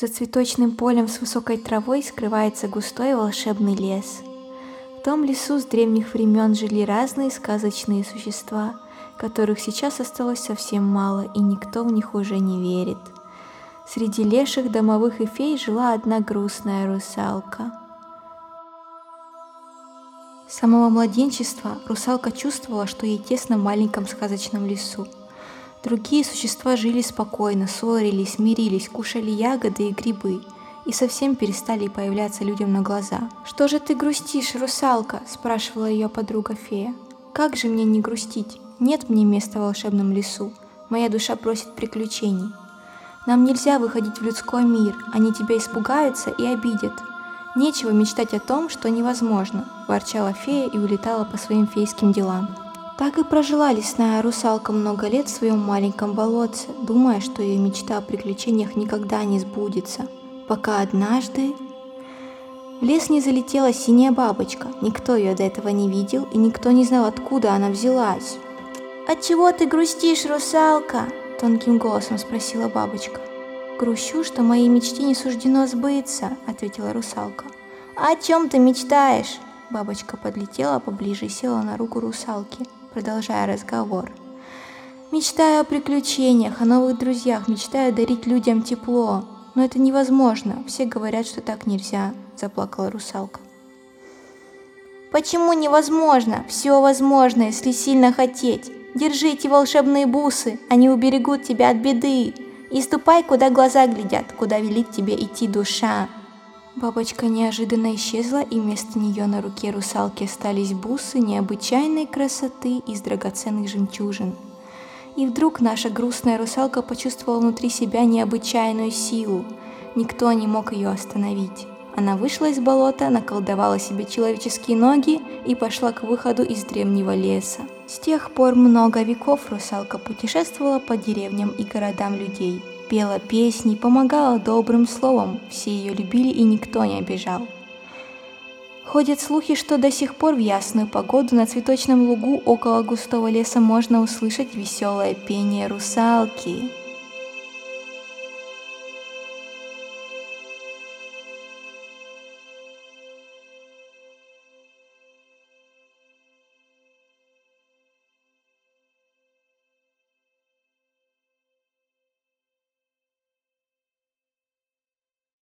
За цветочным полем с высокой травой скрывается густой волшебный лес. В том лесу с древних времен жили разные сказочные существа, которых сейчас осталось совсем мало, и никто в них уже не верит. Среди леших, домовых и фей жила одна грустная русалка. С самого младенчества русалка чувствовала, что ей тесно в маленьком сказочном лесу – Другие существа жили спокойно, ссорились, мирились, кушали ягоды и грибы и совсем перестали появляться людям на глаза. «Что же ты грустишь, русалка?» – спрашивала ее подруга-фея. «Как же мне не грустить? Нет мне места в волшебном лесу. Моя душа просит приключений. Нам нельзя выходить в людской мир, они тебя испугаются и обидят. Нечего мечтать о том, что невозможно», – ворчала фея и улетала по своим фейским делам. Так и прожила лесная русалка много лет в своем маленьком болотце, думая, что ее мечта о приключениях никогда не сбудется. Пока однажды... В лес не залетела синяя бабочка, никто ее до этого не видел, и никто не знал, откуда она взялась. «От чего ты грустишь, русалка?» – тонким голосом спросила бабочка. «Грущу, что моей мечте не суждено сбыться», – ответила русалка. «А о чем ты мечтаешь?» Бабочка подлетела поближе и села на руку русалки продолжая разговор. Мечтаю о приключениях, о новых друзьях, мечтаю дарить людям тепло. Но это невозможно, все говорят, что так нельзя, заплакала русалка. Почему невозможно? Все возможно, если сильно хотеть. Держи эти волшебные бусы, они уберегут тебя от беды. И ступай, куда глаза глядят, куда велит тебе идти душа. Бабочка неожиданно исчезла, и вместо нее на руке русалки остались бусы необычайной красоты из драгоценных жемчужин. И вдруг наша грустная русалка почувствовала внутри себя необычайную силу. Никто не мог ее остановить. Она вышла из болота, наколдовала себе человеческие ноги и пошла к выходу из древнего леса. С тех пор много веков русалка путешествовала по деревням и городам людей – пела песни, помогала добрым словом, все ее любили и никто не обижал. Ходят слухи, что до сих пор в ясную погоду на цветочном лугу около густого леса можно услышать веселое пение русалки.